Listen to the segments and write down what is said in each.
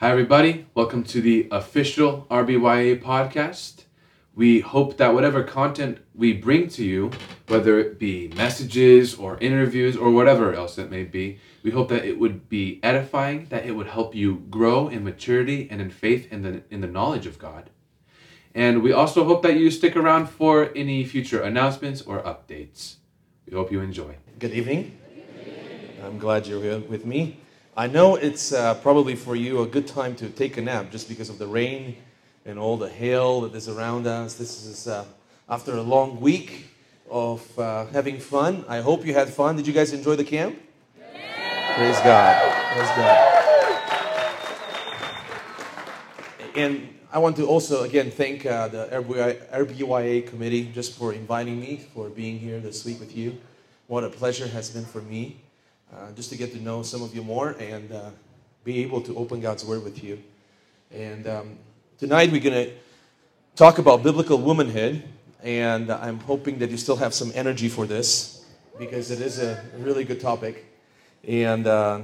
Hi, everybody. Welcome to the official RBYA podcast. We hope that whatever content we bring to you, whether it be messages or interviews or whatever else it may be, we hope that it would be edifying, that it would help you grow in maturity and in faith and in, in the knowledge of God. And we also hope that you stick around for any future announcements or updates. We hope you enjoy. Good evening. I'm glad you're here with me. I know it's uh, probably for you a good time to take a nap just because of the rain and all the hail that is around us. This is uh, after a long week of uh, having fun. I hope you had fun. Did you guys enjoy the camp? Yeah. Praise God. Praise God. And I want to also again thank uh, the RBYA committee just for inviting me, for being here this week with you. What a pleasure has been for me uh, just to get to know some of you more and uh, be able to open God's Word with you. And um, tonight we're going to talk about biblical womanhood, and I'm hoping that you still have some energy for this because it is a really good topic. And uh,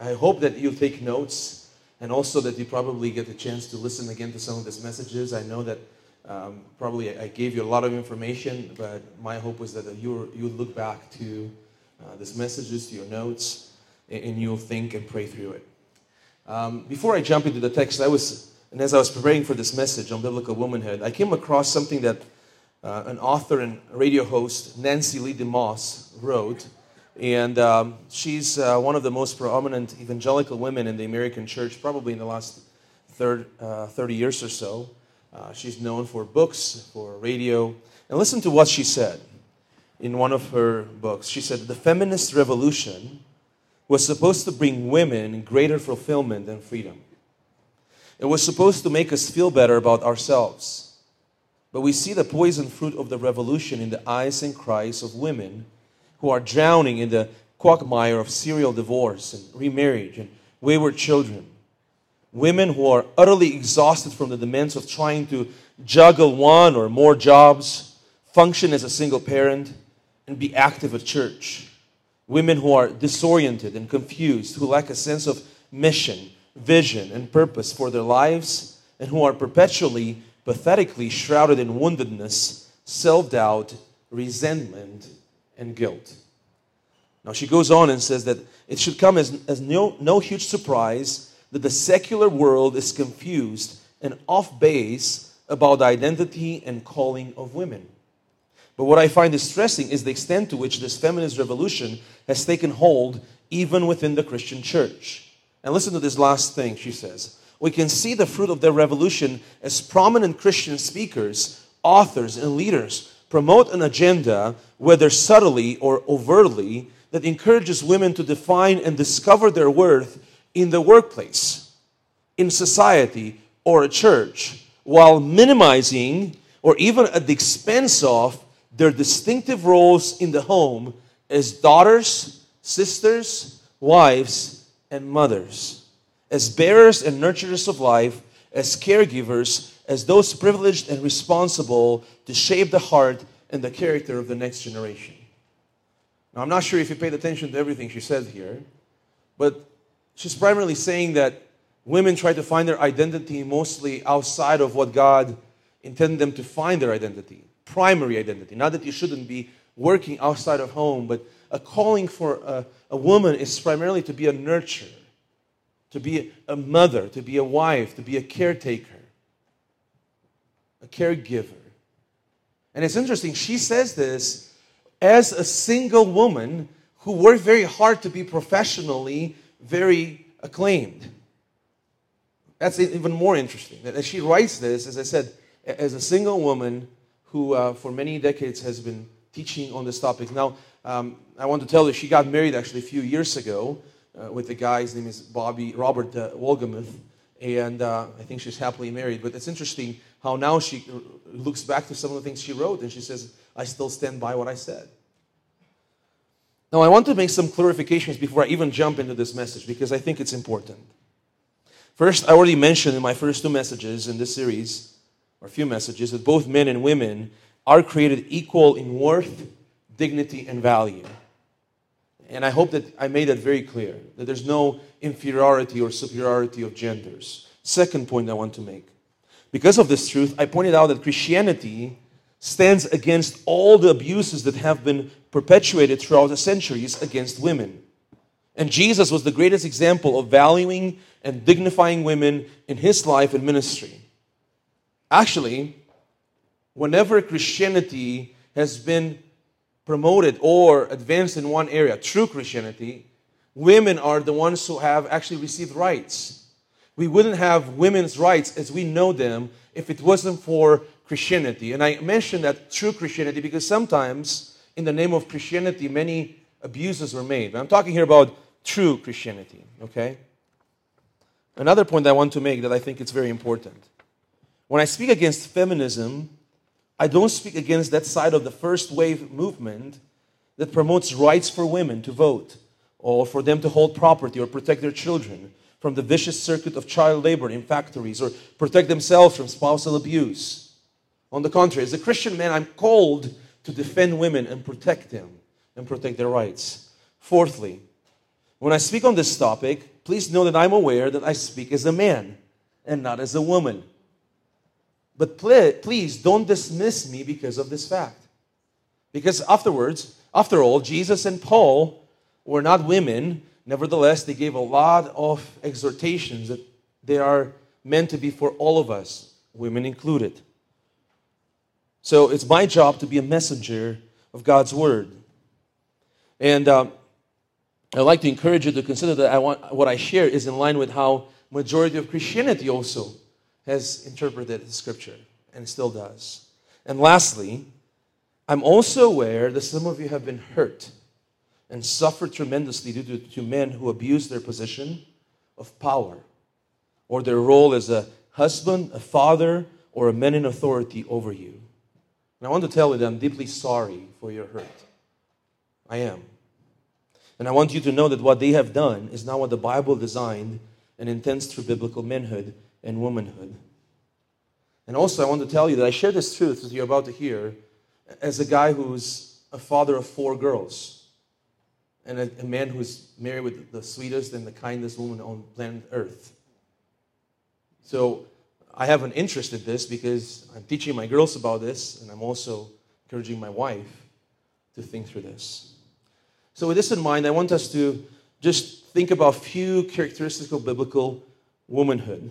I hope that you'll take notes and also that you probably get the chance to listen again to some of these messages. I know that um, probably I gave you a lot of information, but my hope was that you you look back to uh, these messages to your notes, and, you'll think and pray through it. Um, before I jump into the text, I was, and as I was preparing for this message on biblical womanhood, I came across something that uh, an author and radio host, Nancy Leigh DeMoss, wrote. And um, she's uh, one of the most prominent evangelical women in the American church, probably in the last third, uh, 30 years or so. Uh, she's known for books, for radio. And listen to what she said in one of her books. She said, The feminist revolution was supposed to bring women greater fulfillment and freedom. It was supposed to make us feel better about ourselves. But we see the poison fruit of the revolution in the eyes and cries of women who are drowning in the quagmire of serial divorce and remarriage and wayward children. Women who are utterly exhausted from the demands of trying to juggle one or more jobs, function as a single parent, and be active at church. Women who are disoriented and confused, who lack a sense of mission, vision, and purpose for their lives, and who are perpetually, pathetically shrouded in woundedness, self doubt, resentment, and guilt. Now, she goes on and says that it should come as, as no, no huge surprise that the secular world is confused and off base about the identity and calling of women. But what I find distressing is the extent to which this feminist revolution has taken hold even within the Christian church. And listen to this last thing she says. We can see the fruit of their revolution as prominent Christian speakers, authors, and leaders promote an agenda, whether subtly or overtly, that encourages women to define and discover their worth in the workplace, in society, or a church, while minimizing or even at the expense of their distinctive roles in the home as daughters, sisters, wives, and mothers, as bearers and nurturers of life, as caregivers, as those privileged and responsible to shape the heart and the character of the next generation. Now, I'm not sure if you paid attention to everything she said here, but she's primarily saying that women try to find their identity mostly outside of what God intended them to find their identity primary identity. Not that you shouldn't be working outside of home, but a calling for a, a woman is primarily to be a nurturer, to be a mother, to be a wife, to be a caretaker, a caregiver. And it's interesting, she says this as a single woman who worked very hard to be professionally very acclaimed. That's even more interesting. That she writes this, as I said, as a single woman who uh, for many decades has been teaching on this topic. Now, um, I want to tell you, she got married actually a few years ago uh, with a guy. His name is Bobby Robert uh, Wolgemuth, and uh, I think she's happily married. But it's interesting how now she looks back to some of the things she wrote, and she says, "I still stand by what I said." Now, I want to make some clarifications before I even jump into this message because I think it's important. First, I already mentioned in my first two messages in this series or a few messages that both men and women are created equal in worth, dignity, and value. And I hope that I made that very clear that there's no inferiority or superiority of genders. Second point I want to make. Because of this truth, I pointed out that Christianity stands against all the abuses that have been perpetuated throughout the centuries against women. And Jesus was the greatest example of valuing and dignifying women in his life and ministry. Actually, whenever Christianity has been promoted or advanced in one area, true Christianity, women are the ones who have actually received rights. We wouldn't have women's rights as we know them if it wasn't for Christianity. And I mention that true Christianity because sometimes in the name of Christianity, many abuses were made. I'm talking here about true Christianity, okay? Another point I want to make that I think is very important. When I speak against feminism, I don't speak against that side of the first wave movement that promotes rights for women to vote or for them to hold property or protect their children from the vicious circuit of child labor in factories or protect themselves from spousal abuse. On the contrary, as a Christian man, I'm called to defend women and protect them and protect their rights. Fourthly, when I speak on this topic, please know that I'm aware that I speak as a man and not as a woman. But please don't dismiss me because of this fact. Because afterwards, after all, Jesus and Paul were not women. Nevertheless, they gave a lot of exhortations that they are meant to be for all of us, women included. So it's my job to be a messenger of God's word. And um, I'd like to encourage you to consider that I want, what I share is in line with how majority of Christianity also has interpreted the scripture and still does. And lastly, I'm also aware that some of you have been hurt and suffered tremendously due to, to men who abuse their position of power or their role as a husband, a father, or a man in authority over you. And I want to tell you that I'm deeply sorry for your hurt. I am. And I want you to know that what they have done is not what the Bible designed and intends through biblical manhood and womanhood. And also, I want to tell you that I share this truth that you're about to hear as a guy who's a father of four girls and a, a man who's married with the sweetest and the kindest woman on planet Earth. So, I have an interest in this because I'm teaching my girls about this, and I'm also encouraging my wife to think through this. So, with this in mind, I want us to just think about a few characteristics of biblical womanhood.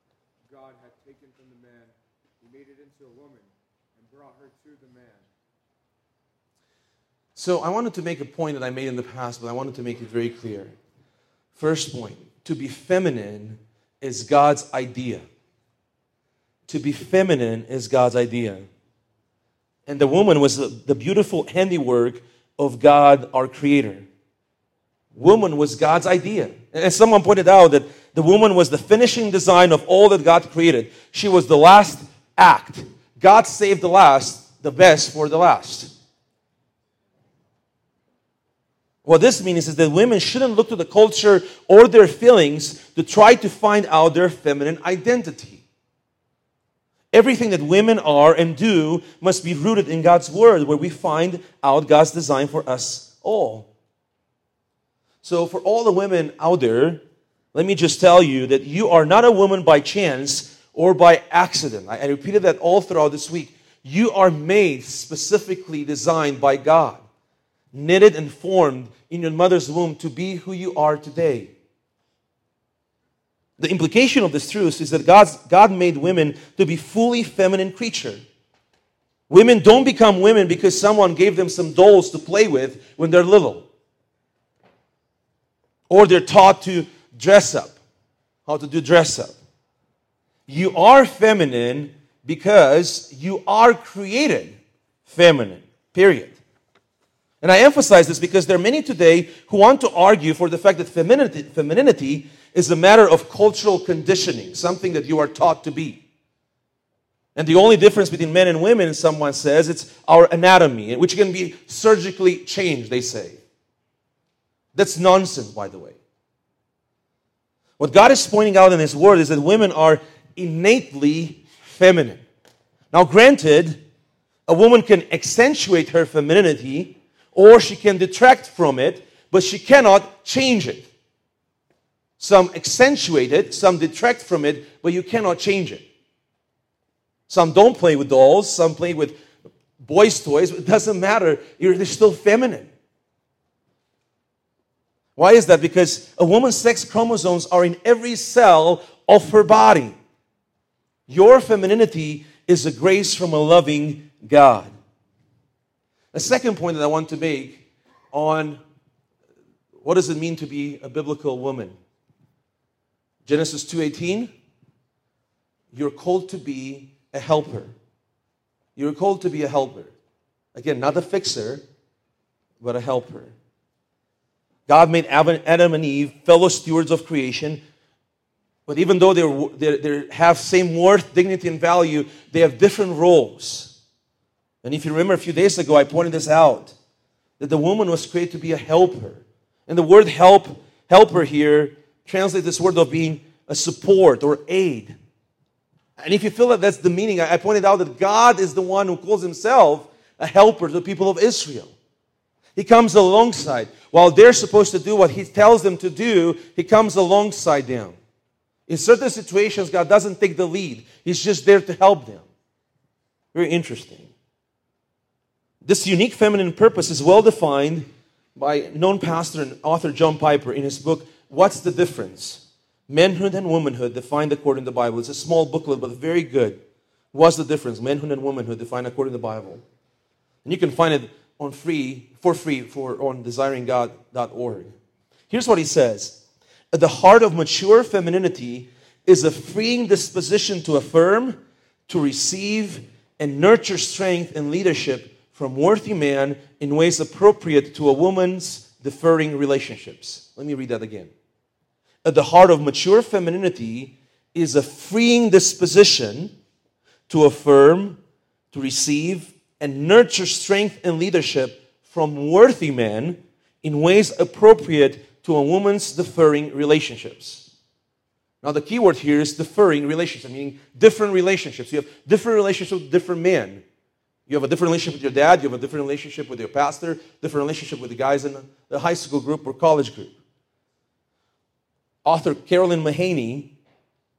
had taken from the man, he made it into a woman and brought her to the man. So I wanted to make a point that I made in the past, but I wanted to make it very clear. First point to be feminine is God's idea. To be feminine is God's idea. And the woman was the beautiful handiwork of God, our Creator. Woman was God's idea. And someone pointed out that the woman was the finishing design of all that God created. She was the last act. God saved the last, the best for the last. What this means is that women shouldn't look to the culture or their feelings to try to find out their feminine identity. Everything that women are and do must be rooted in God's word, where we find out God's design for us all. So, for all the women out there let me just tell you that you are not a woman by chance or by accident. I, I repeated that all throughout this week. You are made specifically designed by God, knitted and formed in your mother's womb to be who you are today. The implication of this truth is that God's, God made women to be fully feminine creature. Women don't become women because someone gave them some dolls to play with when they're little. Or they're taught to dress up, how to do dress up. You are feminine because you are created feminine, period. And I emphasize this because there are many today who want to argue for the fact that femininity, femininity is a matter of cultural conditioning, something that you are taught to be. And the only difference between men and women, someone says, it's our anatomy, which can be surgically changed, they say. That's nonsense, by the way. What God is pointing out in His Word is that women are innately feminine. Now, granted, a woman can accentuate her femininity or she can detract from it, but she cannot change it. Some accentuate it, some detract from it, but you cannot change it. Some don't play with dolls, some play with boys' toys. It doesn't matter. You're, they're still feminine. Why is that? Because a woman's sex chromosomes are in every cell of her body. Your femininity is a grace from a loving God. A second point that I want to make on what does it mean to be a biblical woman? Genesis 2:18 You're called to be a helper. You're called to be a helper. Again, not a fixer, but a helper. God made Adam and Eve fellow stewards of creation, but even though they they have same worth, dignity, and value, they have different roles. And if you remember a few days ago, I pointed this out that the woman was created to be a helper. And the word help, helper here, translates this word of being a support or aid. And if you feel that that's the meaning, I pointed out that God is the one who calls himself a helper to the people of Israel. He comes alongside. While they're supposed to do what he tells them to do, he comes alongside them. In certain situations, God doesn't take the lead, he's just there to help them. Very interesting. This unique feminine purpose is well defined by known pastor and author John Piper in his book, What's the Difference? Manhood and womanhood defined according to the Bible. It's a small booklet, but very good. What's the difference? Manhood and womanhood defined according to the Bible. And you can find it on free, for free, for on desiringgod.org. Here's what he says. At the heart of mature femininity is a freeing disposition to affirm, to receive, and nurture strength and leadership from worthy man in ways appropriate to a woman's deferring relationships. Let me read that again at the heart of mature femininity is a freeing disposition to affirm, to receive, and nurture strength and leadership from worthy men in ways appropriate to a woman's deferring relationships. Now, the key word here is deferring relationships, meaning different relationships. You have different relationships with different men. You have a different relationship with your dad, you have a different relationship with your pastor, different relationship with the guys in the high school group or college group author Carolyn Mahaney,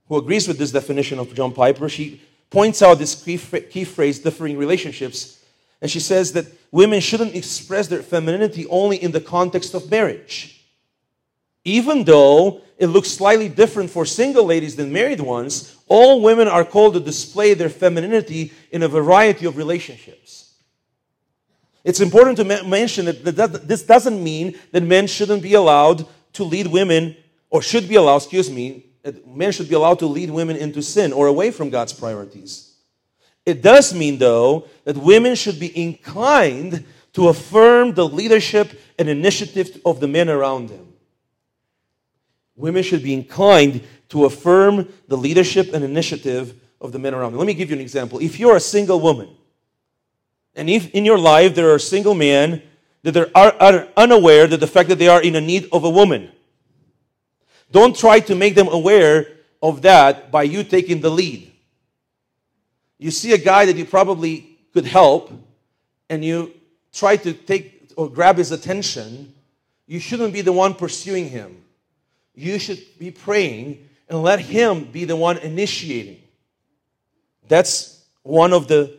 who agrees with this definition of John Piper, she points out this key, key phrase, differing relationships, and she says that women shouldn't express their femininity only in the context of marriage. Even though it looks slightly different for single ladies than married ones, all women are called to display their femininity in a variety of relationships. It's important to mention that this doesn't mean that men shouldn't be allowed to lead women or should be allowed, excuse me, men should be allowed to lead women into sin or away from God's priorities. It does mean, though, that women should be inclined to affirm the leadership and initiative of the men around them. Women should be inclined to affirm the leadership and initiative of the men around them. Let me give you an example. If you're a single woman, and if in your life there are single men that are unaware that the fact that they are in a need of a woman, don't try to make them aware of that by you taking the lead. You see a guy that you probably could help, and you try to take or grab his attention, you shouldn't be the one pursuing him. You should be praying and let him be the one initiating. That's one of the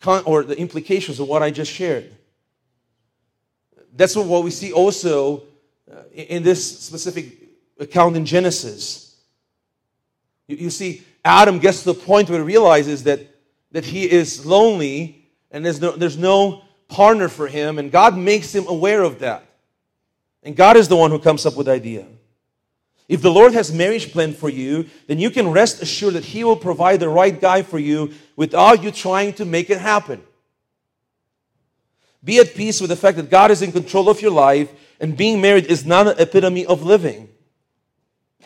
con- or the implications of what I just shared. That's what we see also uh, in this specific account in Genesis. You, you see, Adam gets to the point where he realizes that, that he is lonely and there's no, there's no partner for him, and God makes him aware of that. And God is the one who comes up with the idea. If the Lord has marriage plan for you, then you can rest assured that He will provide the right guy for you without you trying to make it happen. Be at peace with the fact that God is in control of your life and being married is not an epitome of living.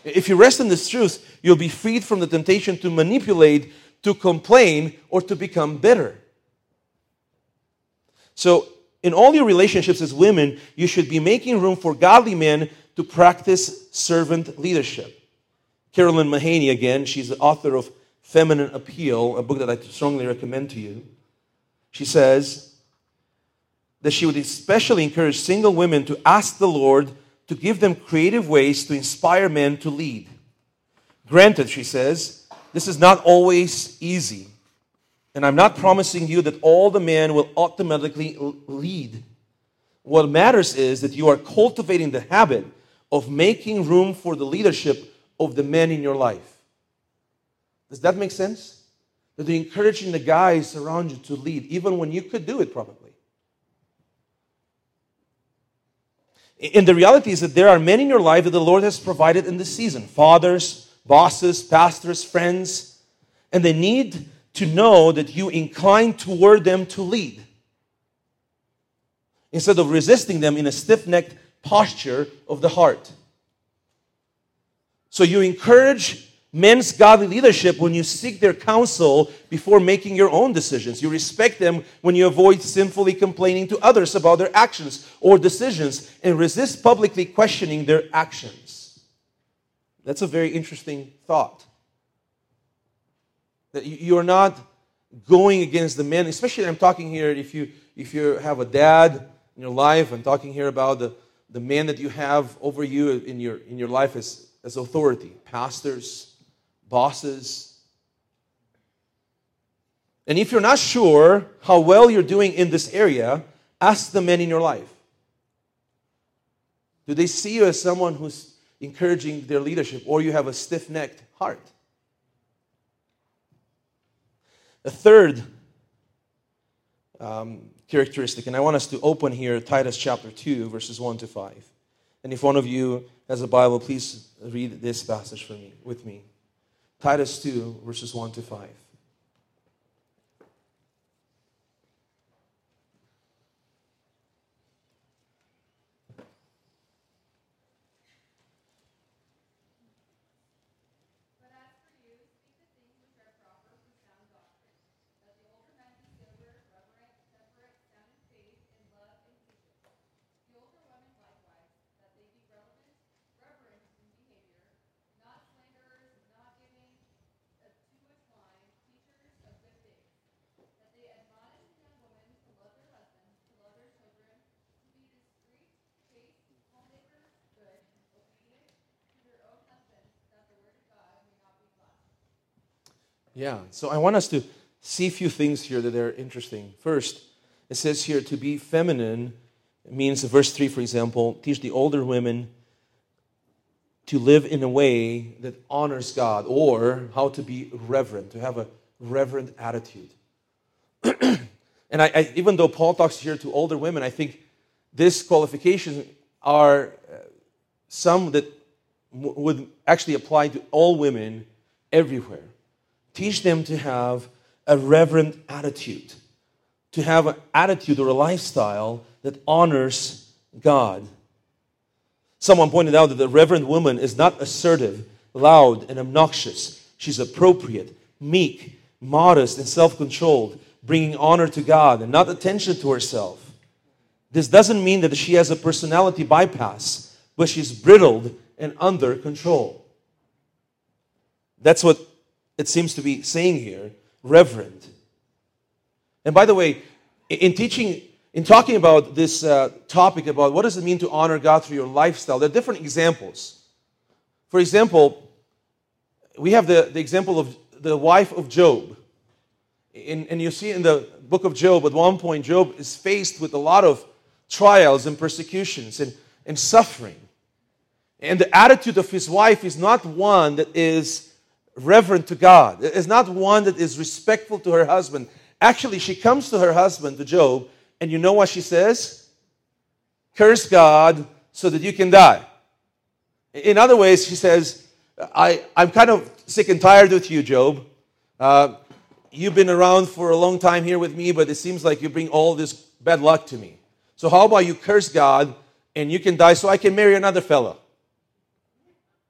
If you rest in this truth, you'll be freed from the temptation to manipulate, to complain, or to become bitter. So, in all your relationships as women, you should be making room for godly men to practice servant leadership. Carolyn Mahaney, again, she's the author of Feminine Appeal, a book that I strongly recommend to you. She says that she would especially encourage single women to ask the Lord to give them creative ways to inspire men to lead. Granted, she says, this is not always easy. And I'm not promising you that all the men will automatically lead. What matters is that you are cultivating the habit of making room for the leadership of the men in your life. Does that make sense? That you're encouraging the guys around you to lead, even when you could do it probably. And the reality is that there are men in your life that the Lord has provided in this season. Fathers, bosses, pastors, friends, and they need to know that you incline toward them to lead. Instead of resisting them in a stiff necked posture of the heart. So you encourage men's godly leadership when you seek their counsel before making your own decisions. You respect them when you avoid sinfully complaining to others about their actions or decisions and resist publicly questioning their actions. That's a very interesting thought. That you are not going against the men, especially I'm talking here if you if you have a dad in your life, I'm talking here about the, the man that you have over you in your in your life as, as authority, pastors, bosses. And if you're not sure how well you're doing in this area, ask the men in your life. Do they see you as someone who's encouraging their leadership, or you have a stiff necked heart? The third um, characteristic, and I want us to open here Titus chapter 2, verses 1 to 5. And if one of you has a Bible, please read this passage for me with me. Titus 2, verses 1 to 5. Yeah, so I want us to see a few things here that are interesting. First, it says here to be feminine means, verse 3, for example, teach the older women to live in a way that honors God, or how to be reverent, to have a reverent attitude. and I, I, even though Paul talks here to older women, I think these qualifications are uh, some that would actually apply to all women everywhere. Teach them to have a reverent attitude, to have an attitude or a lifestyle that honors God. Someone pointed out that the reverent woman is not assertive, loud, and obnoxious. She's appropriate, meek, modest, and self controlled, bringing honor to God and not attention to herself. This doesn't mean that she has a personality bypass, but she's brittled and under control. That's what it seems to be saying here reverend. And by the way, in teaching, in talking about this uh, topic about what does it mean to honor God through your lifestyle, there are different examples. For example, we have the, the example of the wife of Job. In, and you see in the book of Job, at one point, Job is faced with a lot of trials and persecutions and, and suffering. And the attitude of his wife is not one that is reverent to God. It's not one that is respectful to her husband. Actually, she comes to her husband, to Job, and you know what she says? Curse God so that you can die. In other ways, she says, I, I'm kind of sick and tired with you, Job. Uh, you've been around for a long time here with me, but it seems like you bring all this bad luck to me. So how about you curse God and you can die so I can marry another fellow?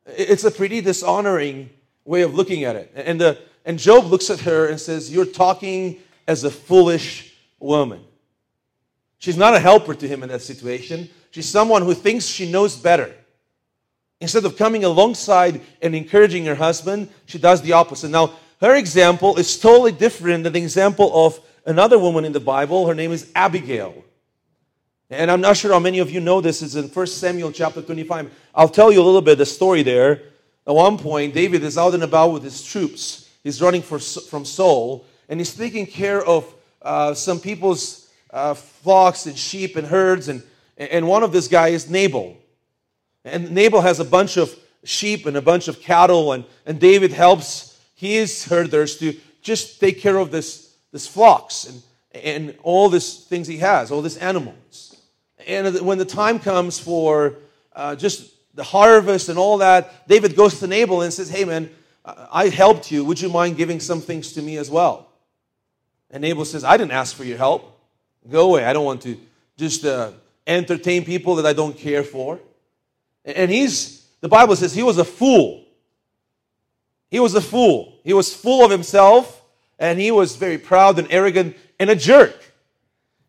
It's a pretty dishonoring way of looking at it. And, the, and Job looks at her and says, You're talking as a foolish woman. She's not a helper to him in that situation. She's someone who thinks she knows better. Instead of coming alongside and encouraging her husband, she does the opposite. Now, her example is totally different than the example of another woman in the Bible. Her name is Abigail. And I'm not sure how many of you know this. It's in 1 Samuel chapter 25. I'll tell you a little bit the story there. At one point, David is out and about with his troops. He's running for, from Saul, and he's taking care of uh, some people's uh, flocks and sheep and herds. And, and one of this guy is Nabal. And Nabal has a bunch of sheep and a bunch of cattle, and, and David helps his herders to just take care of this, this flocks and, and all these things he has, all these animals. And when the time comes for uh, just the harvest and all that, David goes to Nabal and says, Hey, man, I helped you. Would you mind giving some things to me as well? And Nabal says, I didn't ask for your help. Go away. I don't want to just uh, entertain people that I don't care for. And he's, the Bible says, he was a fool. He was a fool. He was full of himself and he was very proud and arrogant and a jerk.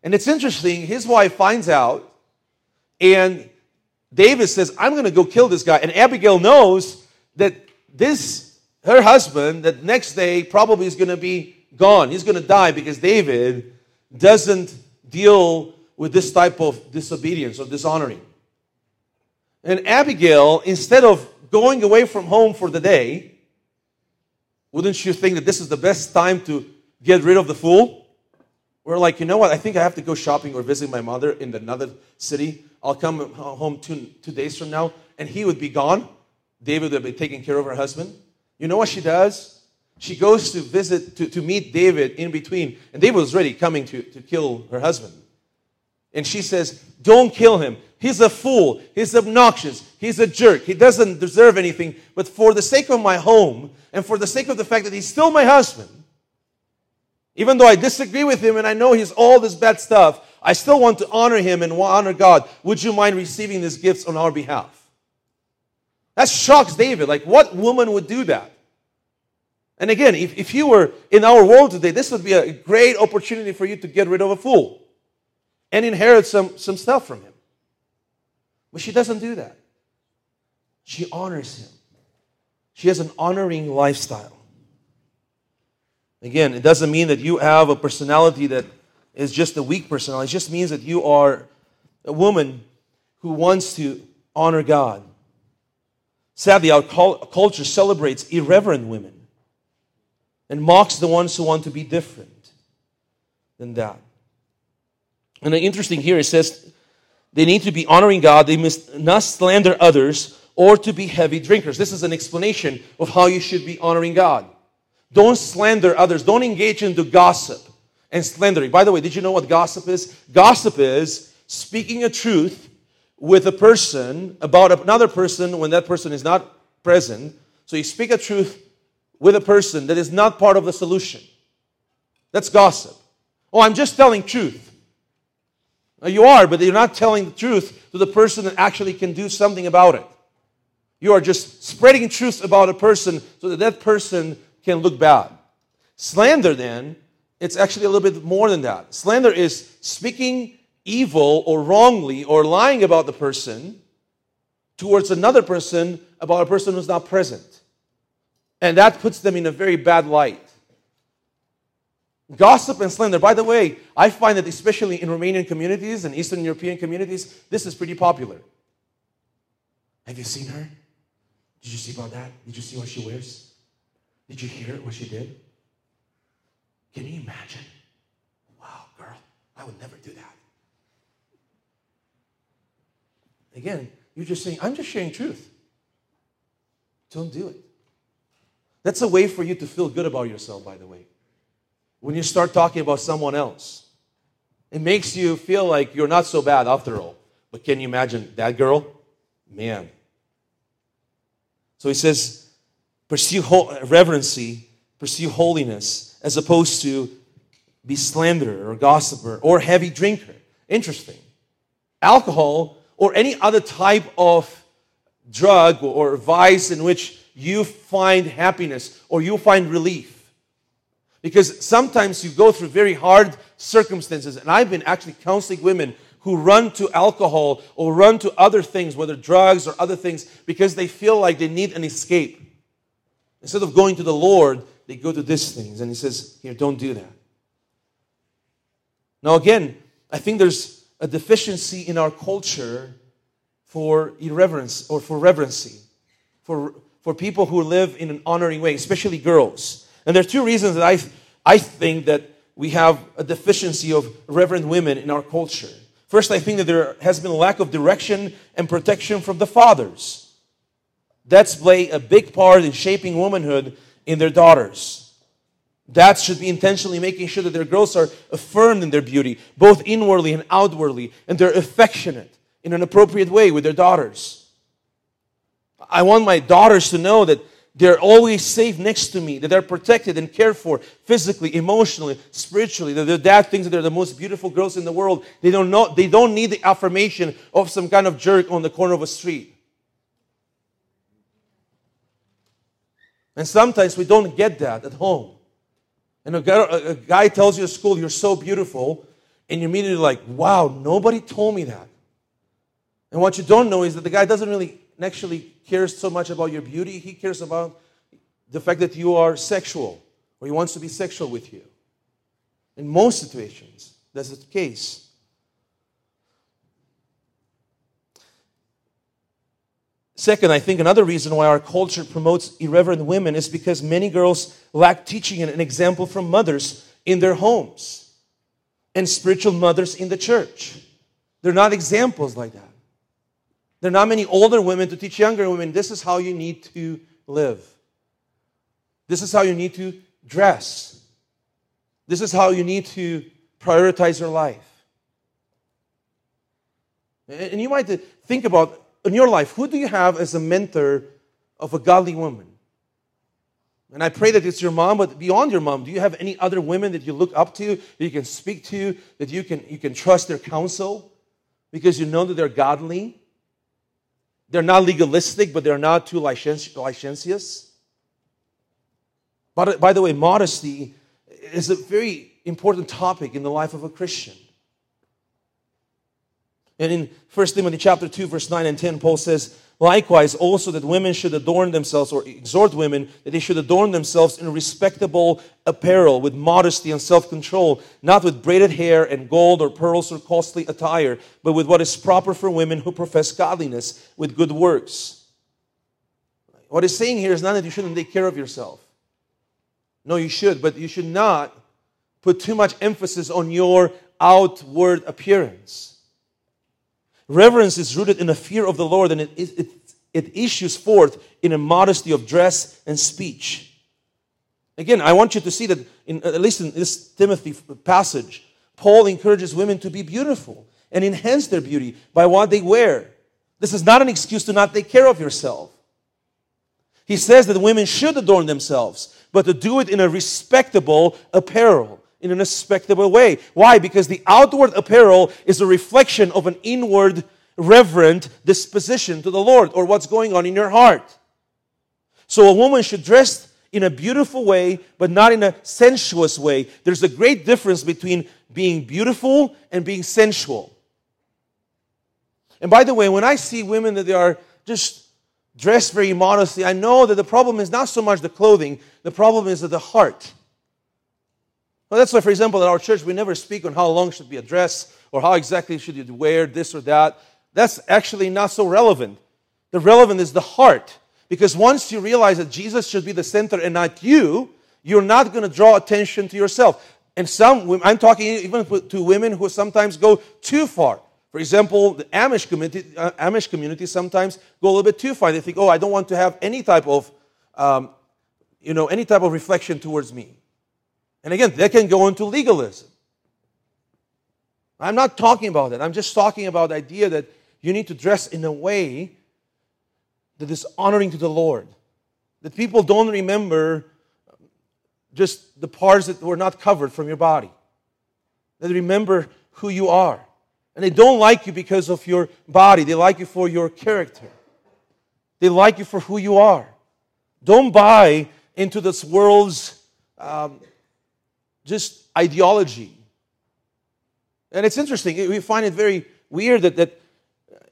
And it's interesting, his wife finds out and David says, I'm going to go kill this guy. And Abigail knows that this, her husband, that next day probably is going to be gone. He's going to die because David doesn't deal with this type of disobedience or dishonoring. And Abigail, instead of going away from home for the day, wouldn't you think that this is the best time to get rid of the fool? We're like, you know what? I think I have to go shopping or visit my mother in another city. I'll come home two, two days from now, and he would be gone. David would be taking care of her husband. You know what she does? She goes to visit, to, to meet David in between. And David was ready coming to, to kill her husband. And she says, Don't kill him. He's a fool. He's obnoxious. He's a jerk. He doesn't deserve anything. But for the sake of my home and for the sake of the fact that he's still my husband, even though I disagree with him and I know he's all this bad stuff, I still want to honor him and honor God. Would you mind receiving these gifts on our behalf? That shocks David. Like, what woman would do that? And again, if, if you were in our world today, this would be a great opportunity for you to get rid of a fool and inherit some, some stuff from him. But she doesn't do that. She honors him. She has an honoring lifestyle. Again, it doesn't mean that you have a personality that is just a weak personality. It just means that you are a woman who wants to honor God. Sadly, our culture celebrates irreverent women and mocks the ones who want to be different than that. And the interesting here, it says they need to be honoring God, they must not slander others or to be heavy drinkers. This is an explanation of how you should be honoring God. Don't slander others, don't engage into gossip and slandering. By the way, did you know what gossip is? Gossip is speaking a truth with a person about another person when that person is not present. So you speak a truth with a person that is not part of the solution. That's gossip. Oh, I'm just telling truth. You are, but you're not telling the truth to the person that actually can do something about it. You are just spreading truth about a person so that that person can look bad. Slander, then, it's actually a little bit more than that. Slander is speaking evil or wrongly or lying about the person towards another person about a person who's not present. And that puts them in a very bad light. Gossip and slander, by the way, I find that especially in Romanian communities and Eastern European communities, this is pretty popular. Have you seen her? Did you see about that? Did you see what she wears? Did you hear what she did? Can you imagine? Wow, girl, I would never do that. Again, you're just saying, I'm just sharing truth. Don't do it. That's a way for you to feel good about yourself, by the way. When you start talking about someone else, it makes you feel like you're not so bad after all. But can you imagine that girl? Man. So he says, pursue reverency, pursue holiness, as opposed to be slanderer or gossiper or heavy drinker. Interesting. Alcohol or any other type of drug or vice in which you find happiness or you find relief. Because sometimes you go through very hard circumstances, and I've been actually counseling women who run to alcohol or run to other things, whether drugs or other things, because they feel like they need an escape. Instead of going to the Lord, they go to these things. And He says, Here, don't do that. Now, again, I think there's a deficiency in our culture for irreverence or for reverency, for, for people who live in an honoring way, especially girls. And there are two reasons that I, I think that we have a deficiency of reverent women in our culture. First, I think that there has been a lack of direction and protection from the fathers. That's play a big part in shaping womanhood in their daughters. Dads should be intentionally making sure that their girls are affirmed in their beauty, both inwardly and outwardly, and they're affectionate in an appropriate way with their daughters. I want my daughters to know that they're always safe next to me, that they're protected and cared for physically, emotionally, spiritually, that their dad thinks that they're the most beautiful girls in the world. They don't, know, they don't need the affirmation of some kind of jerk on the corner of a street. And sometimes we don't get that at home. And a guy, a guy tells you at school, you're so beautiful, and you're immediately like, wow, nobody told me that. And what you don't know is that the guy doesn't really actually cares so much about your beauty. He cares about the fact that you are sexual, or he wants to be sexual with you. In most situations, that's the case. Second, I think another reason why our culture promotes irreverent women is because many girls lack teaching and an example from mothers in their homes and spiritual mothers in the church. They're not examples like that. There are not many older women to teach younger women this is how you need to live. This is how you need to dress. This is how you need to prioritize your life. And you might think about in your life who do you have as a mentor of a godly woman? And I pray that it's your mom, but beyond your mom, do you have any other women that you look up to, that you can speak to, that you can, you can trust their counsel because you know that they're godly? They're not legalistic, but they're not too licentious. But by the way, modesty is a very important topic in the life of a Christian. And in 1 Timothy chapter 2, verse 9 and 10, Paul says, Likewise, also that women should adorn themselves, or exhort women that they should adorn themselves in respectable apparel, with modesty and self control, not with braided hair and gold or pearls or costly attire, but with what is proper for women who profess godliness, with good works. What he's saying here is not that you shouldn't take care of yourself. No, you should, but you should not put too much emphasis on your outward appearance. Reverence is rooted in a fear of the Lord and it, it, it issues forth in a modesty of dress and speech. Again, I want you to see that, in, at least in this Timothy passage, Paul encourages women to be beautiful and enhance their beauty by what they wear. This is not an excuse to not take care of yourself. He says that women should adorn themselves, but to do it in a respectable apparel in a respectable way. Why? Because the outward apparel is a reflection of an inward, reverent disposition to the Lord or what's going on in your heart. So a woman should dress in a beautiful way, but not in a sensuous way. There's a great difference between being beautiful and being sensual. And by the way, when I see women that they are just dressed very modestly, I know that the problem is not so much the clothing, the problem is the heart. Well, that's why, for example, at our church, we never speak on how long should be a dress or how exactly should you wear this or that. That's actually not so relevant. The relevant is the heart. Because once you realize that Jesus should be the center and not you, you're not going to draw attention to yourself. And some, I'm talking even to women who sometimes go too far. For example, the Amish community, uh, Amish community sometimes go a little bit too far. They think, oh, I don't want to have any type of, um, you know, any type of reflection towards me. And again, that can go into legalism. I'm not talking about that. I'm just talking about the idea that you need to dress in a way that is honoring to the Lord. That people don't remember just the parts that were not covered from your body. that remember who you are. And they don't like you because of your body, they like you for your character. They like you for who you are. Don't buy into this world's um, just ideology. And it's interesting, we find it very weird that, that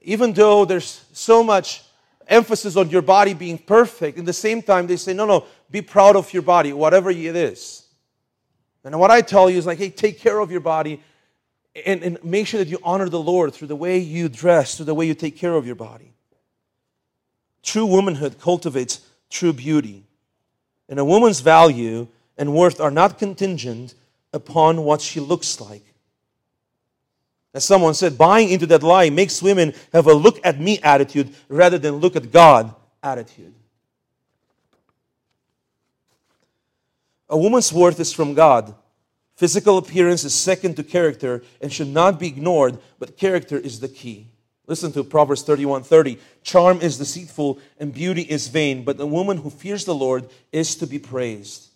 even though there's so much emphasis on your body being perfect, in the same time they say, no, no, be proud of your body, whatever it is. And what I tell you is like, hey, take care of your body and, and make sure that you honor the Lord through the way you dress, through the way you take care of your body. True womanhood cultivates true beauty. And a woman's value and worth are not contingent upon what she looks like. As someone said, buying into that lie makes women have a look at me attitude rather than look at God attitude. A woman's worth is from God. Physical appearance is second to character and should not be ignored, but character is the key. Listen to Proverbs 31 30. Charm is deceitful and beauty is vain, but the woman who fears the Lord is to be praised.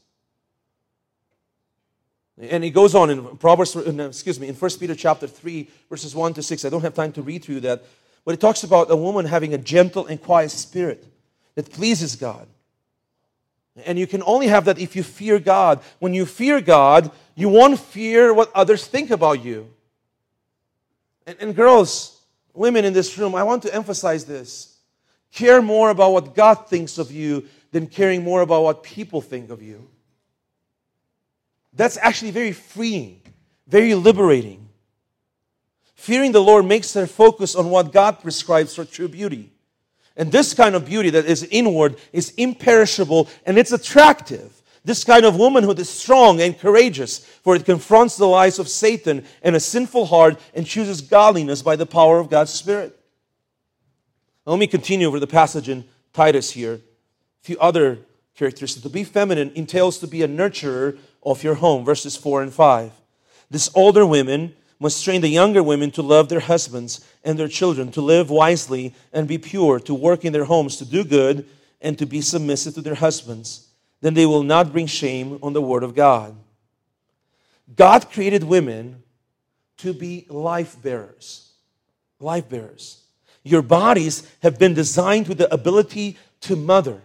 And he goes on in Proverbs, uh, excuse me, in 1 Peter chapter 3, verses 1 to 6. I don't have time to read through that. But it talks about a woman having a gentle and quiet spirit that pleases God. And you can only have that if you fear God. When you fear God, you won't fear what others think about you. And, and girls, women in this room, I want to emphasize this. Care more about what God thinks of you than caring more about what people think of you. That's actually very freeing, very liberating. Fearing the Lord makes her focus on what God prescribes for true beauty. And this kind of beauty that is inward is imperishable and it's attractive. This kind of womanhood is strong and courageous, for it confronts the lies of Satan and a sinful heart and chooses godliness by the power of God's Spirit. Now, let me continue over the passage in Titus here. A few other characteristics. To be feminine entails to be a nurturer of your home, verses 4 and 5. This older women must train the younger women to love their husbands and their children, to live wisely and be pure, to work in their homes, to do good, and to be submissive to their husbands. Then they will not bring shame on the word of God. God created women to be life bearers. Life bearers. Your bodies have been designed with the ability to mother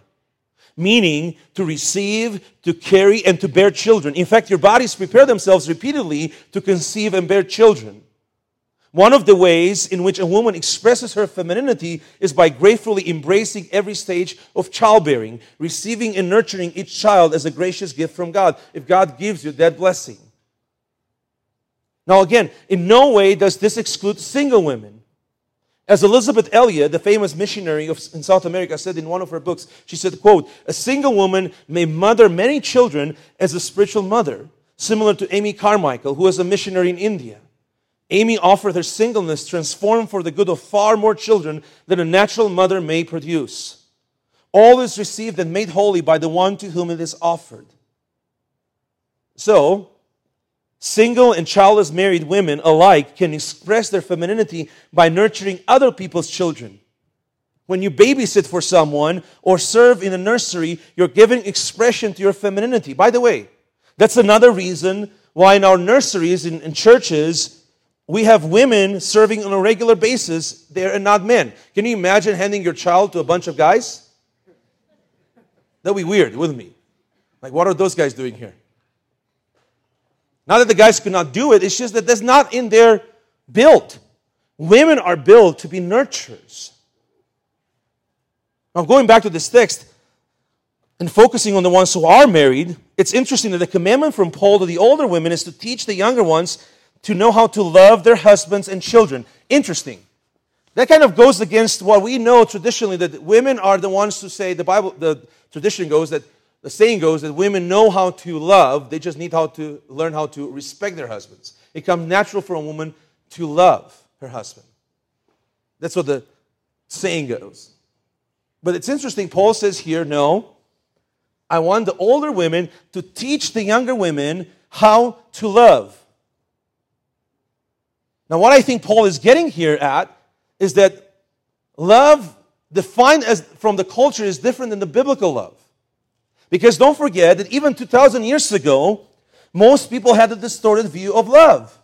meaning to receive, to carry, and to bear children. In fact, your bodies prepare themselves repeatedly to conceive and bear children. One of the ways in which a woman expresses her femininity is by gratefully embracing every stage of childbearing, receiving and nurturing each child as a gracious gift from God, if God gives you that blessing. Now, again, in no way does this exclude single women. As Elisabeth Elliot, the famous missionary of, in South America, said in one of her books, she said, quote, a single woman may mother many children as a spiritual mother, similar to Amy Carmichael, who was a missionary in India. Amy offered her singleness transformed for the good of far more children than a natural mother may produce. All is received and made holy by the one to whom it is offered. So, Single and childless married women alike can express their femininity by nurturing other people's children. When you babysit for someone or serve in a nursery, you're giving expression to your femininity. By the way, that's another reason why in our nurseries in, in churches, we have women serving on a regular basis there and not men. Can you imagine handing your child to a bunch of guys? That'd be weird, wouldn't it? Like, what are those guys doing here? Not that the guys could not do it, it's just that that's not in their build. Women are built to be nurturers. Now, going back to this text and focusing on the ones who are married, it's interesting that the commandment from Paul to the older women is to teach the younger ones to know how to love their husbands and children. Interesting. That kind of goes against what we know traditionally that women are the ones to say the Bible, the tradition goes that the saying goes that women know how to love, they just need how to learn how to respect their husbands. It comes natural for a woman to love her husband. That's what the saying goes. But it's interesting, Paul says here, no, I want the older women to teach the younger women how to love. Now, what I think Paul is getting here at is that love defined as from the culture is different than the biblical love. Because don't forget that even 2,000 years ago, most people had a distorted view of love.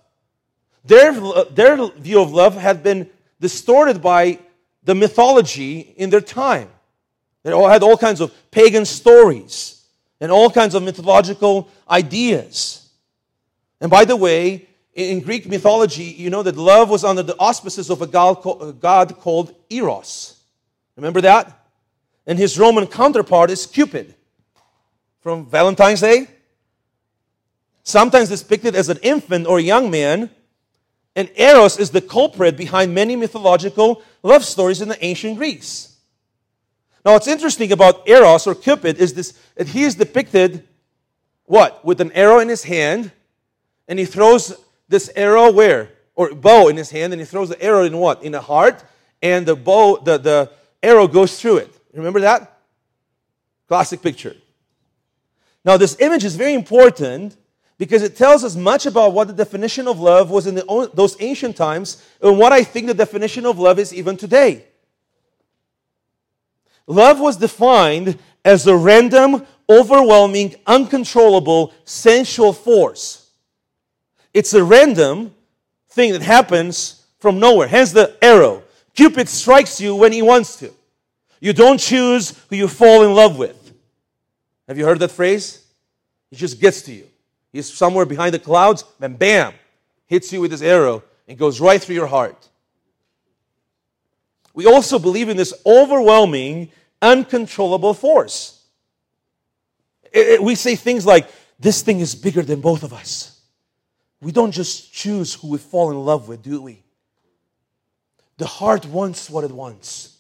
Their, their view of love had been distorted by the mythology in their time. They all had all kinds of pagan stories and all kinds of mythological ideas. And by the way, in Greek mythology, you know that love was under the auspices of a god called Eros. Remember that? And his Roman counterpart is Cupid from Valentine's Day. Sometimes depicted as an infant or young man. And Eros is the culprit behind many mythological love stories in the ancient Greece. Now, what's interesting about Eros or Cupid is this that he is depicted what? With an arrow in his hand, and he throws this arrow where? Or bow in his hand, and he throws the arrow in what? In the heart, and the bow, the, the arrow goes through it. Remember that? Classic picture. Now, this image is very important because it tells us much about what the definition of love was in the, those ancient times and what I think the definition of love is even today. Love was defined as a random, overwhelming, uncontrollable, sensual force. It's a random thing that happens from nowhere. Hence the arrow. Cupid strikes you when he wants to. You don't choose who you fall in love with. Have you heard that phrase? He just gets to you. He's somewhere behind the clouds, and bam, hits you with his arrow and goes right through your heart. We also believe in this overwhelming, uncontrollable force. It, it, we say things like, this thing is bigger than both of us. We don't just choose who we fall in love with, do we? The heart wants what it wants.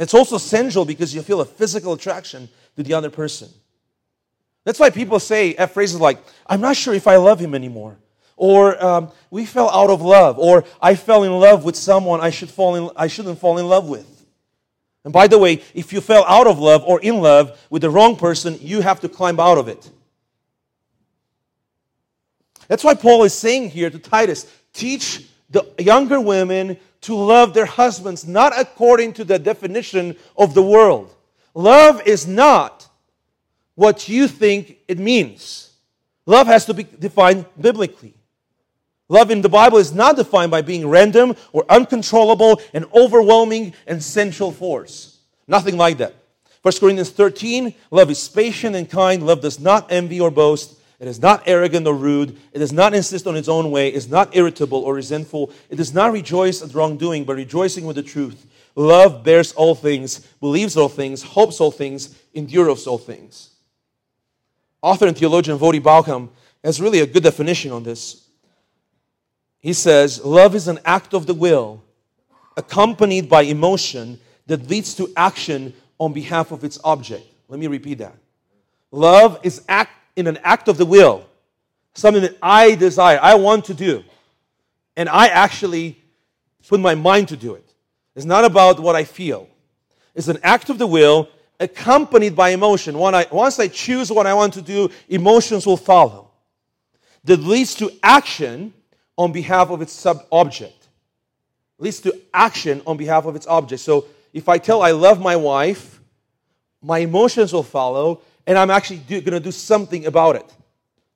It's also sensual because you feel a physical attraction to the other person. That's why people say phrases like, I'm not sure if I love him anymore. Or um, we fell out of love. Or I fell in love with someone I, should fall in, I shouldn't fall in love with. And by the way, if you fell out of love or in love with the wrong person, you have to climb out of it. That's why Paul is saying here to Titus teach the younger women to love their husbands not according to the definition of the world. Love is not what you think it means. Love has to be defined biblically. Love in the Bible is not defined by being random or uncontrollable and overwhelming and sensual force. Nothing like that. 1 Corinthians 13 love is patient and kind. Love does not envy or boast. It is not arrogant or rude. It does not insist on its own way. It is not irritable or resentful. It does not rejoice at wrongdoing, but rejoicing with the truth. Love bears all things, believes all things, hopes all things, endures all things. Author and theologian Voddie Baucham has really a good definition on this. He says, Love is an act of the will accompanied by emotion that leads to action on behalf of its object. Let me repeat that. Love is act in an act of the will, something that I desire, I want to do. And I actually put my mind to do it. It's not about what I feel. It's an act of the will accompanied by emotion. I, once I choose what I want to do, emotions will follow. That leads to action on behalf of its sub object. Leads to action on behalf of its object. So if I tell I love my wife, my emotions will follow, and I'm actually going to do something about it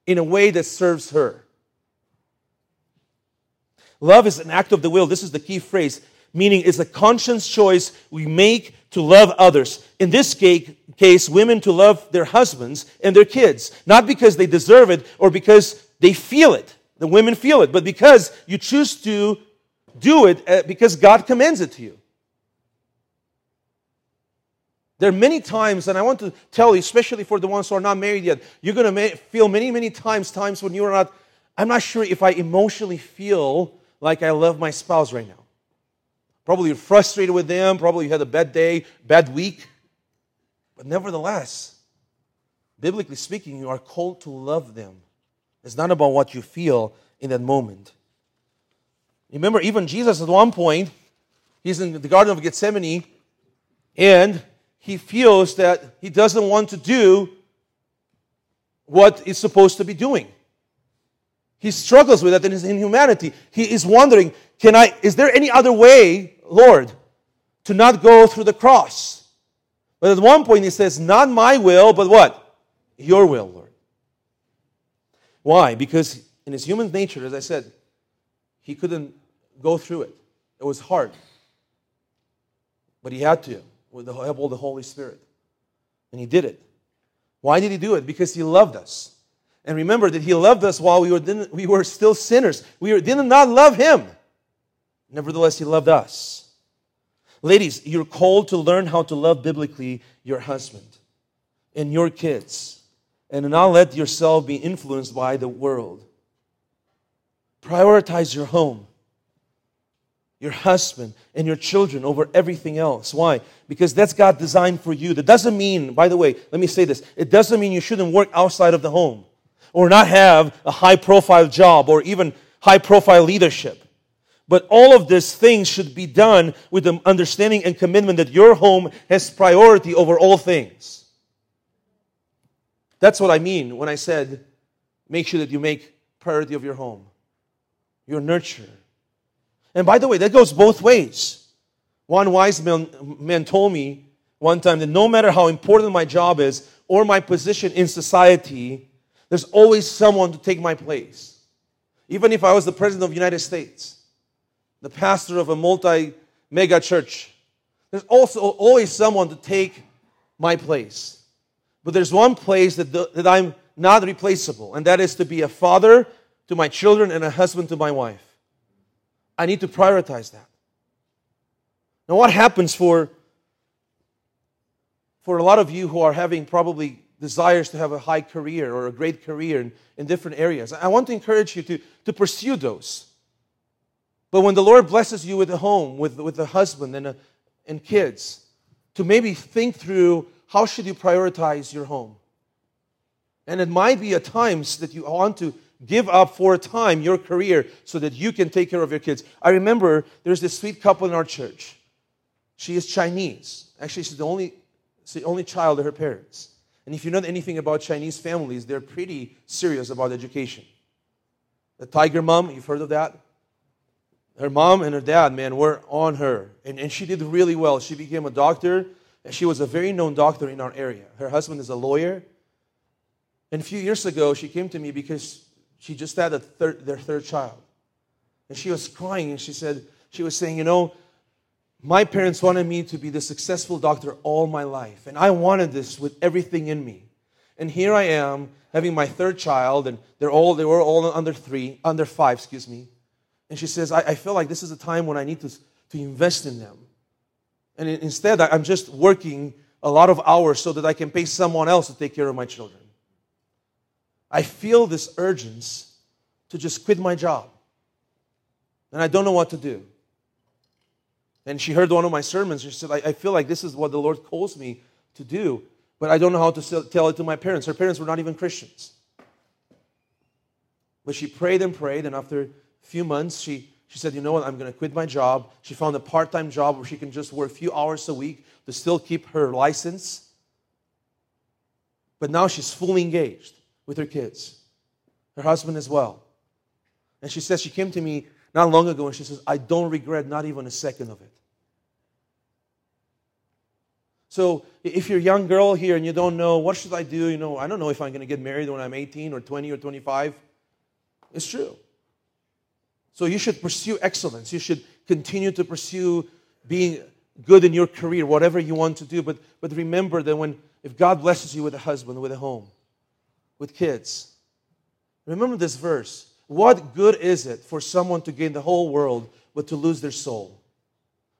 in a way that serves her. Love is an act of the will. This is the key phrase, meaning it's a conscious choice we make to love others. In this case, women to love their husbands and their kids, not because they deserve it or because they feel it. The women feel it, but because you choose to do it uh, because God commands it to you. There are many times, and I want to tell you, especially for the ones who are not married yet, you're going to feel many, many times, times when you're not, I'm not sure if I emotionally feel like I love my spouse right now. Probably you're frustrated with them, probably you had a bad day, bad week. But nevertheless, biblically speaking, you are called to love them. It's not about what you feel in that moment. Remember, even Jesus at one point, he's in the Garden of Gethsemane, and he feels that he doesn't want to do what he's supposed to be doing. He struggles with that in his inhumanity. He is wondering, can I, is there any other way, Lord, to not go through the cross? But at one point he says, Not my will, but what? Your will, Lord. Why? Because in his human nature, as I said, he couldn't go through it. It was hard. But he had to with the help of the Holy Spirit. And he did it. Why did he do it? Because he loved us. And remember that he loved us while we were, we were still sinners. We were, did not love him. Nevertheless, he loved us. Ladies, you're called to learn how to love biblically your husband and your kids and not let yourself be influenced by the world. Prioritize your home, your husband, and your children over everything else. Why? Because that's God designed for you. That doesn't mean, by the way, let me say this it doesn't mean you shouldn't work outside of the home or not have a high profile job or even high profile leadership. But all of these things should be done with the understanding and commitment that your home has priority over all things. That's what I mean when I said, make sure that you make priority of your home your nurture. And by the way, that goes both ways. One wise man, man told me one time that no matter how important my job is or my position in society, there's always someone to take my place. Even if I was the president of the United States, the pastor of a multi mega church, there's also always someone to take my place. But there's one place that, the, that I'm not replaceable, and that is to be a father to my children and a husband to my wife. I need to prioritize that. Now, what happens for, for a lot of you who are having probably desires to have a high career or a great career in, in different areas? I want to encourage you to, to pursue those. But when the Lord blesses you with a home, with, with a husband and, a, and kids, to maybe think through how should you prioritize your home. And it might be at times that you want to give up for a time your career so that you can take care of your kids. I remember there's this sweet couple in our church. She is Chinese. Actually, she's the only, she's the only child of her parents. And if you know anything about Chinese families, they're pretty serious about education. The tiger mom, you've heard of that? Her mom and her dad, man, were on her. And, and she did really well. She became a doctor, and she was a very known doctor in our area. Her husband is a lawyer. And a few years ago, she came to me because she just had third, their third child. And she was crying and she said, she was saying, you know, my parents wanted me to be the successful doctor all my life. And I wanted this with everything in me. And here I am having my third child, and they're all they were all under three, under five, excuse me. And she says, I, I feel like this is a time when I need to, to invest in them. And instead, I'm just working a lot of hours so that I can pay someone else to take care of my children. I feel this urgency to just quit my job. And I don't know what to do. And she heard one of my sermons. She said, I, I feel like this is what the Lord calls me to do, but I don't know how to tell it to my parents. Her parents were not even Christians. But she prayed and prayed, and after a few months, she, she said, You know what? I'm going to quit my job. She found a part time job where she can just work a few hours a week to still keep her license. But now she's fully engaged with her kids, her husband as well. And she says, she came to me not long ago and she says, I don't regret not even a second of it. So if you're a young girl here and you don't know, what should I do? You know, I don't know if I'm going to get married when I'm 18 or 20 or 25. It's true. So you should pursue excellence. You should continue to pursue being good in your career, whatever you want to do. But, but remember that when, if God blesses you with a husband, with a home, with kids. Remember this verse. What good is it for someone to gain the whole world but to lose their soul?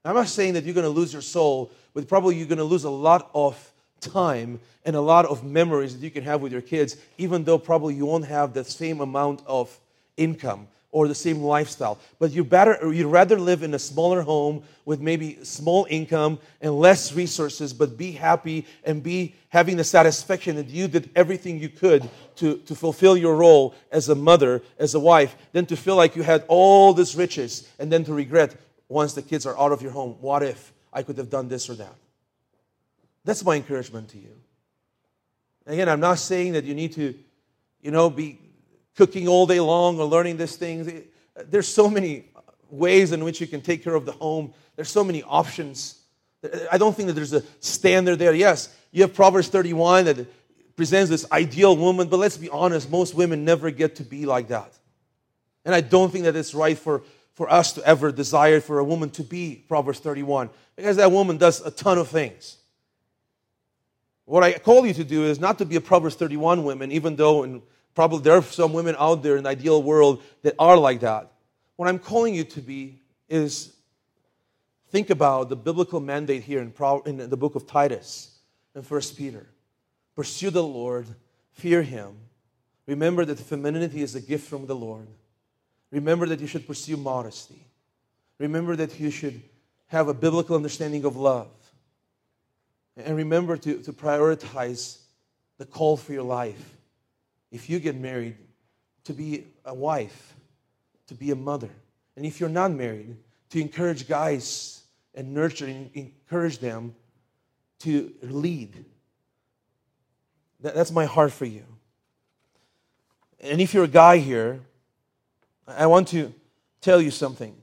I'm not saying that you're going to lose your soul, but probably you're going to lose a lot of time and a lot of memories that you can have with your kids, even though probably you won't have the same amount of income or the same lifestyle. But you better you'd rather live in a smaller home with maybe small income and less resources, but be happy and be having the satisfaction that you did everything you could to, to fulfill your role as a mother, as a wife, than to feel like you had all this riches and then to regret once the kids are out of your home. What if I could have done this or that? That's my encouragement to you. Again, I'm not saying that you need to, you know, be cooking all day long or learning these things. There's so many ways in which you can take care of the home. There's so many options. I don't think that there's a standard there. Yes, you have Proverbs 31 that presents this ideal woman, but let's be honest, most women never get to be like that. And I don't think that it's right for, for us to ever desire for a woman to be Proverbs 31 because that woman does a ton of things. What I call you to do is not to be a Proverbs 31 woman, even though in, probably there are some women out there in the ideal world that are like that. What I'm calling you to be is think about the biblical mandate here in, in the book of Titus and First Peter. Pursue the Lord, fear Him. Remember that femininity is a gift from the Lord. Remember that you should pursue modesty. Remember that you should have a biblical understanding of love. And remember to, to prioritize the call for your life. If you get married, to be a wife, to be a mother. And if you're not married, to encourage guys and nurture and encourage them to lead. That's my heart for you. And if you're a guy here, I want to tell you something.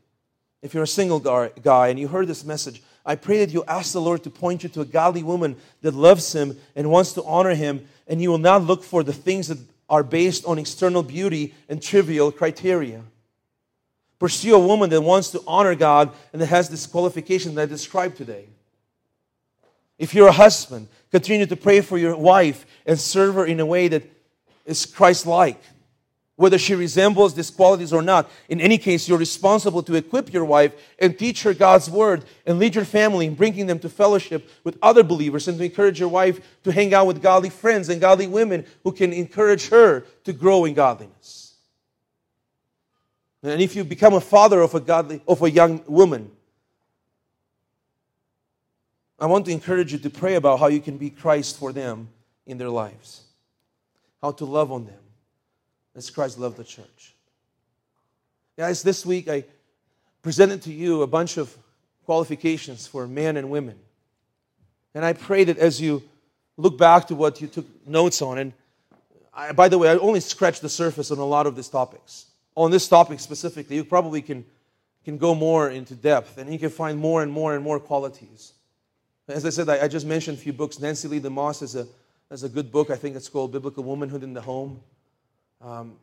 If you're a single guy and you heard this message, I pray that you ask the Lord to point you to a godly woman that loves Him and wants to honor Him, and you will not look for the things that are based on external beauty and trivial criteria. Pursue a woman that wants to honor God and that has this qualification that I described today. If you're a husband, continue to pray for your wife and serve her in a way that is Christ like whether she resembles these qualities or not. In any case, you're responsible to equip your wife and teach her God's word and lead your family in bringing them to fellowship with other believers and to encourage your wife to hang out with godly friends and godly women who can encourage her to grow in godliness. And if you become a father of a godly of a young woman, I want to encourage you to pray about how you can be Christ for them in their lives. How to love on them as Christ loved the church. Guys, this week I presented to you a bunch of qualifications for men and women. And I pray that as you look back to what you took notes on, and I, by the way, I only scratched the surface on a lot of these topics. On this topic specifically, you probably can, can go more into depth and you can find more and more and more qualities. As I said, I, I just mentioned a few books. Nancy Leigh DeMoss is a, is a good book. I think it's called Biblical Womanhood in the Home. Um,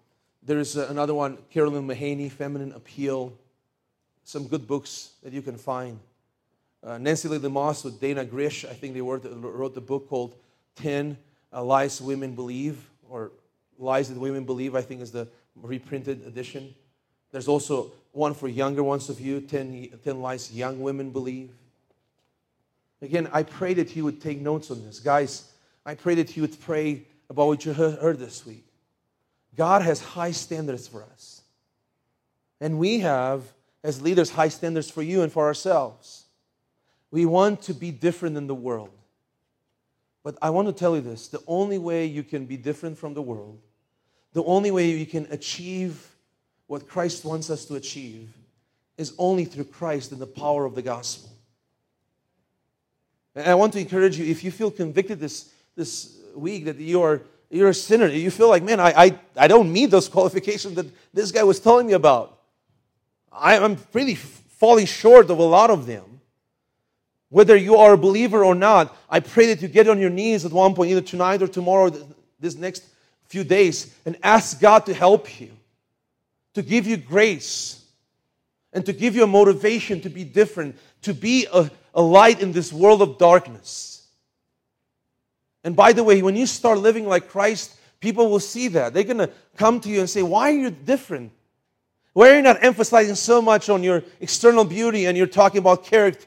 there's another one, Carolyn Mahaney, Feminine Appeal. Some good books that you can find. Uh, Nancy Leigh DeMoss with Dannah Gresh, I think they wrote wrote the book called 10 uh, Lies Women Believe, or Lies That Women Believe, I think is the reprinted edition. There's also one for younger ones of you 10, 10 Lies Young Women Believe. Again, I pray that you would take notes on this. Guys, I pray that you would pray about what you heard this week. God has high standards for us. And we have, as leaders, high standards for you and for ourselves. We want to be different than the world. But I want to tell you this the only way you can be different from the world, the only way you can achieve what Christ wants us to achieve, is only through Christ and the power of the gospel. And I want to encourage you if you feel convicted this, this week that you are you're a sinner. You feel like, man, I, I, I don't meet those qualifications that this guy was telling me about. I, I'm really falling short of a lot of them. Whether you are a believer or not, I pray that you get on your knees at one point, either tonight or tomorrow, this next few days, and ask God to help you, to give you grace, and to give you a motivation to be different, to be a, a light in this world of darkness. And by the way, when you start living like Christ, people will see that. They're going to come to you and say, Why are you different? Why are you not emphasizing so much on your external beauty and you're talking about character?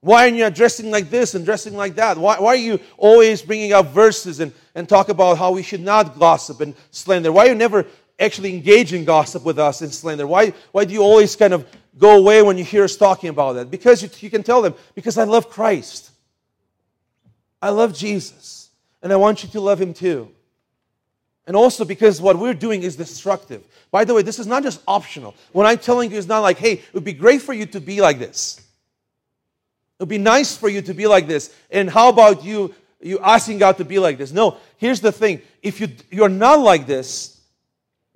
Why are you not dressing like this and dressing like that? Why, why are you always bringing up verses and, and talk about how we should not gossip and slander? Why are you never actually engage in gossip with us and slander? Why, why do you always kind of go away when you hear us talking about that? Because you, you can tell them, because I love Christ. I love Jesus, and I want you to love him too. And also because what we're doing is destructive. By the way, this is not just optional. What I'm telling you is not like, hey, it would be great for you to be like this. It would be nice for you to be like this. And how about you, you asking God to be like this? No, here's the thing. If you, you're not like this,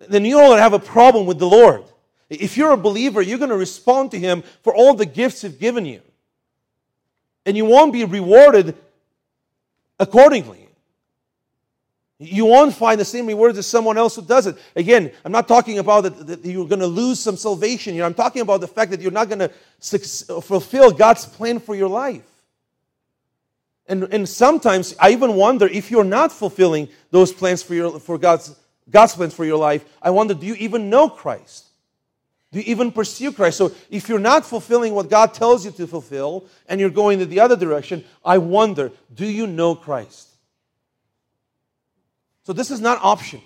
then you're going to have a problem with the Lord. If you're a believer, you're going to respond to Him for all the gifts He's given you. And you won't be rewarded accordingly. You won't find the same rewards as someone else who does it. Again, I'm not talking about that, that you're going to lose some salvation here. I'm talking about the fact that you're not going to fulfill God's plan for your life. And, and sometimes I even wonder if you're not fulfilling those plans for, your, for God's, God's plans for your life, I wonder, do you even know Christ? Do you even pursue Christ? So if you're not fulfilling what God tells you to fulfill and you're going in the other direction, I wonder, do you know Christ? So this is not optional.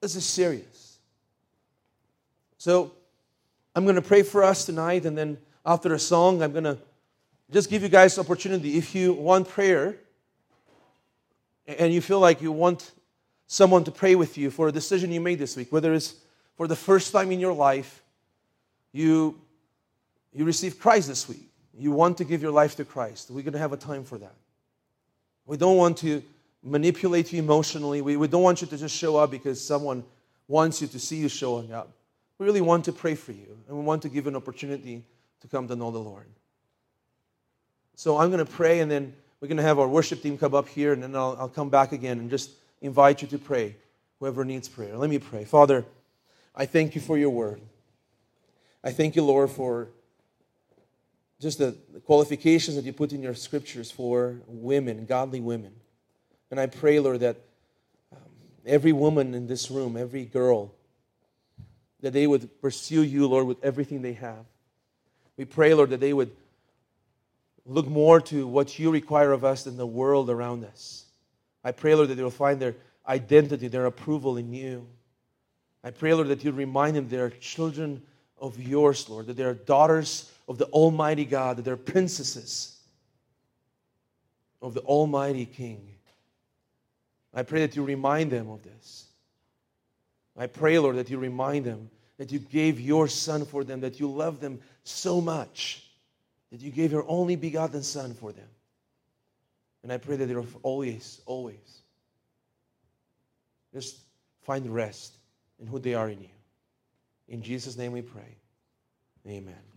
This is serious. So I'm going to pray for us tonight, and then after a song, I'm going to just give you guys opportunity. If you want prayer and you feel like you want someone to pray with you for a decision you made this week, whether it's for the first time in your life, you, you received Christ this week. You want to give your life to Christ. We're going to have a time for that. We don't want to manipulate you emotionally. We, we don't want you to just show up because someone wants you to see you showing up. We really want to pray for you, and we want to give an opportunity to come to know the Lord. So I'm going to pray, and then we're going to have our worship team come up here, and then I'll, I'll come back again and just invite you to pray, whoever needs prayer. Let me pray. Father, I thank you for your word. I thank you, Lord, for just the, qualifications that you put in your scriptures for women, godly women. And I pray, Lord, that um, every woman in this room, every girl, that they would pursue you, Lord, with everything they have. We pray, Lord, that they would look more to what you require of us than the world around us. I pray, Lord, that they will find their identity, their approval in you. I pray, Lord, that you remind them they are children of yours, Lord, that they are daughters of the Almighty God, that they're princesses of the Almighty King. I pray that you remind them of this. I pray, Lord, that you remind them that you gave your Son for them, that you love them so much, that you gave your only begotten Son for them. And I pray that they'll always, always just find rest in who they are in you. In Jesus' name we pray. Amen.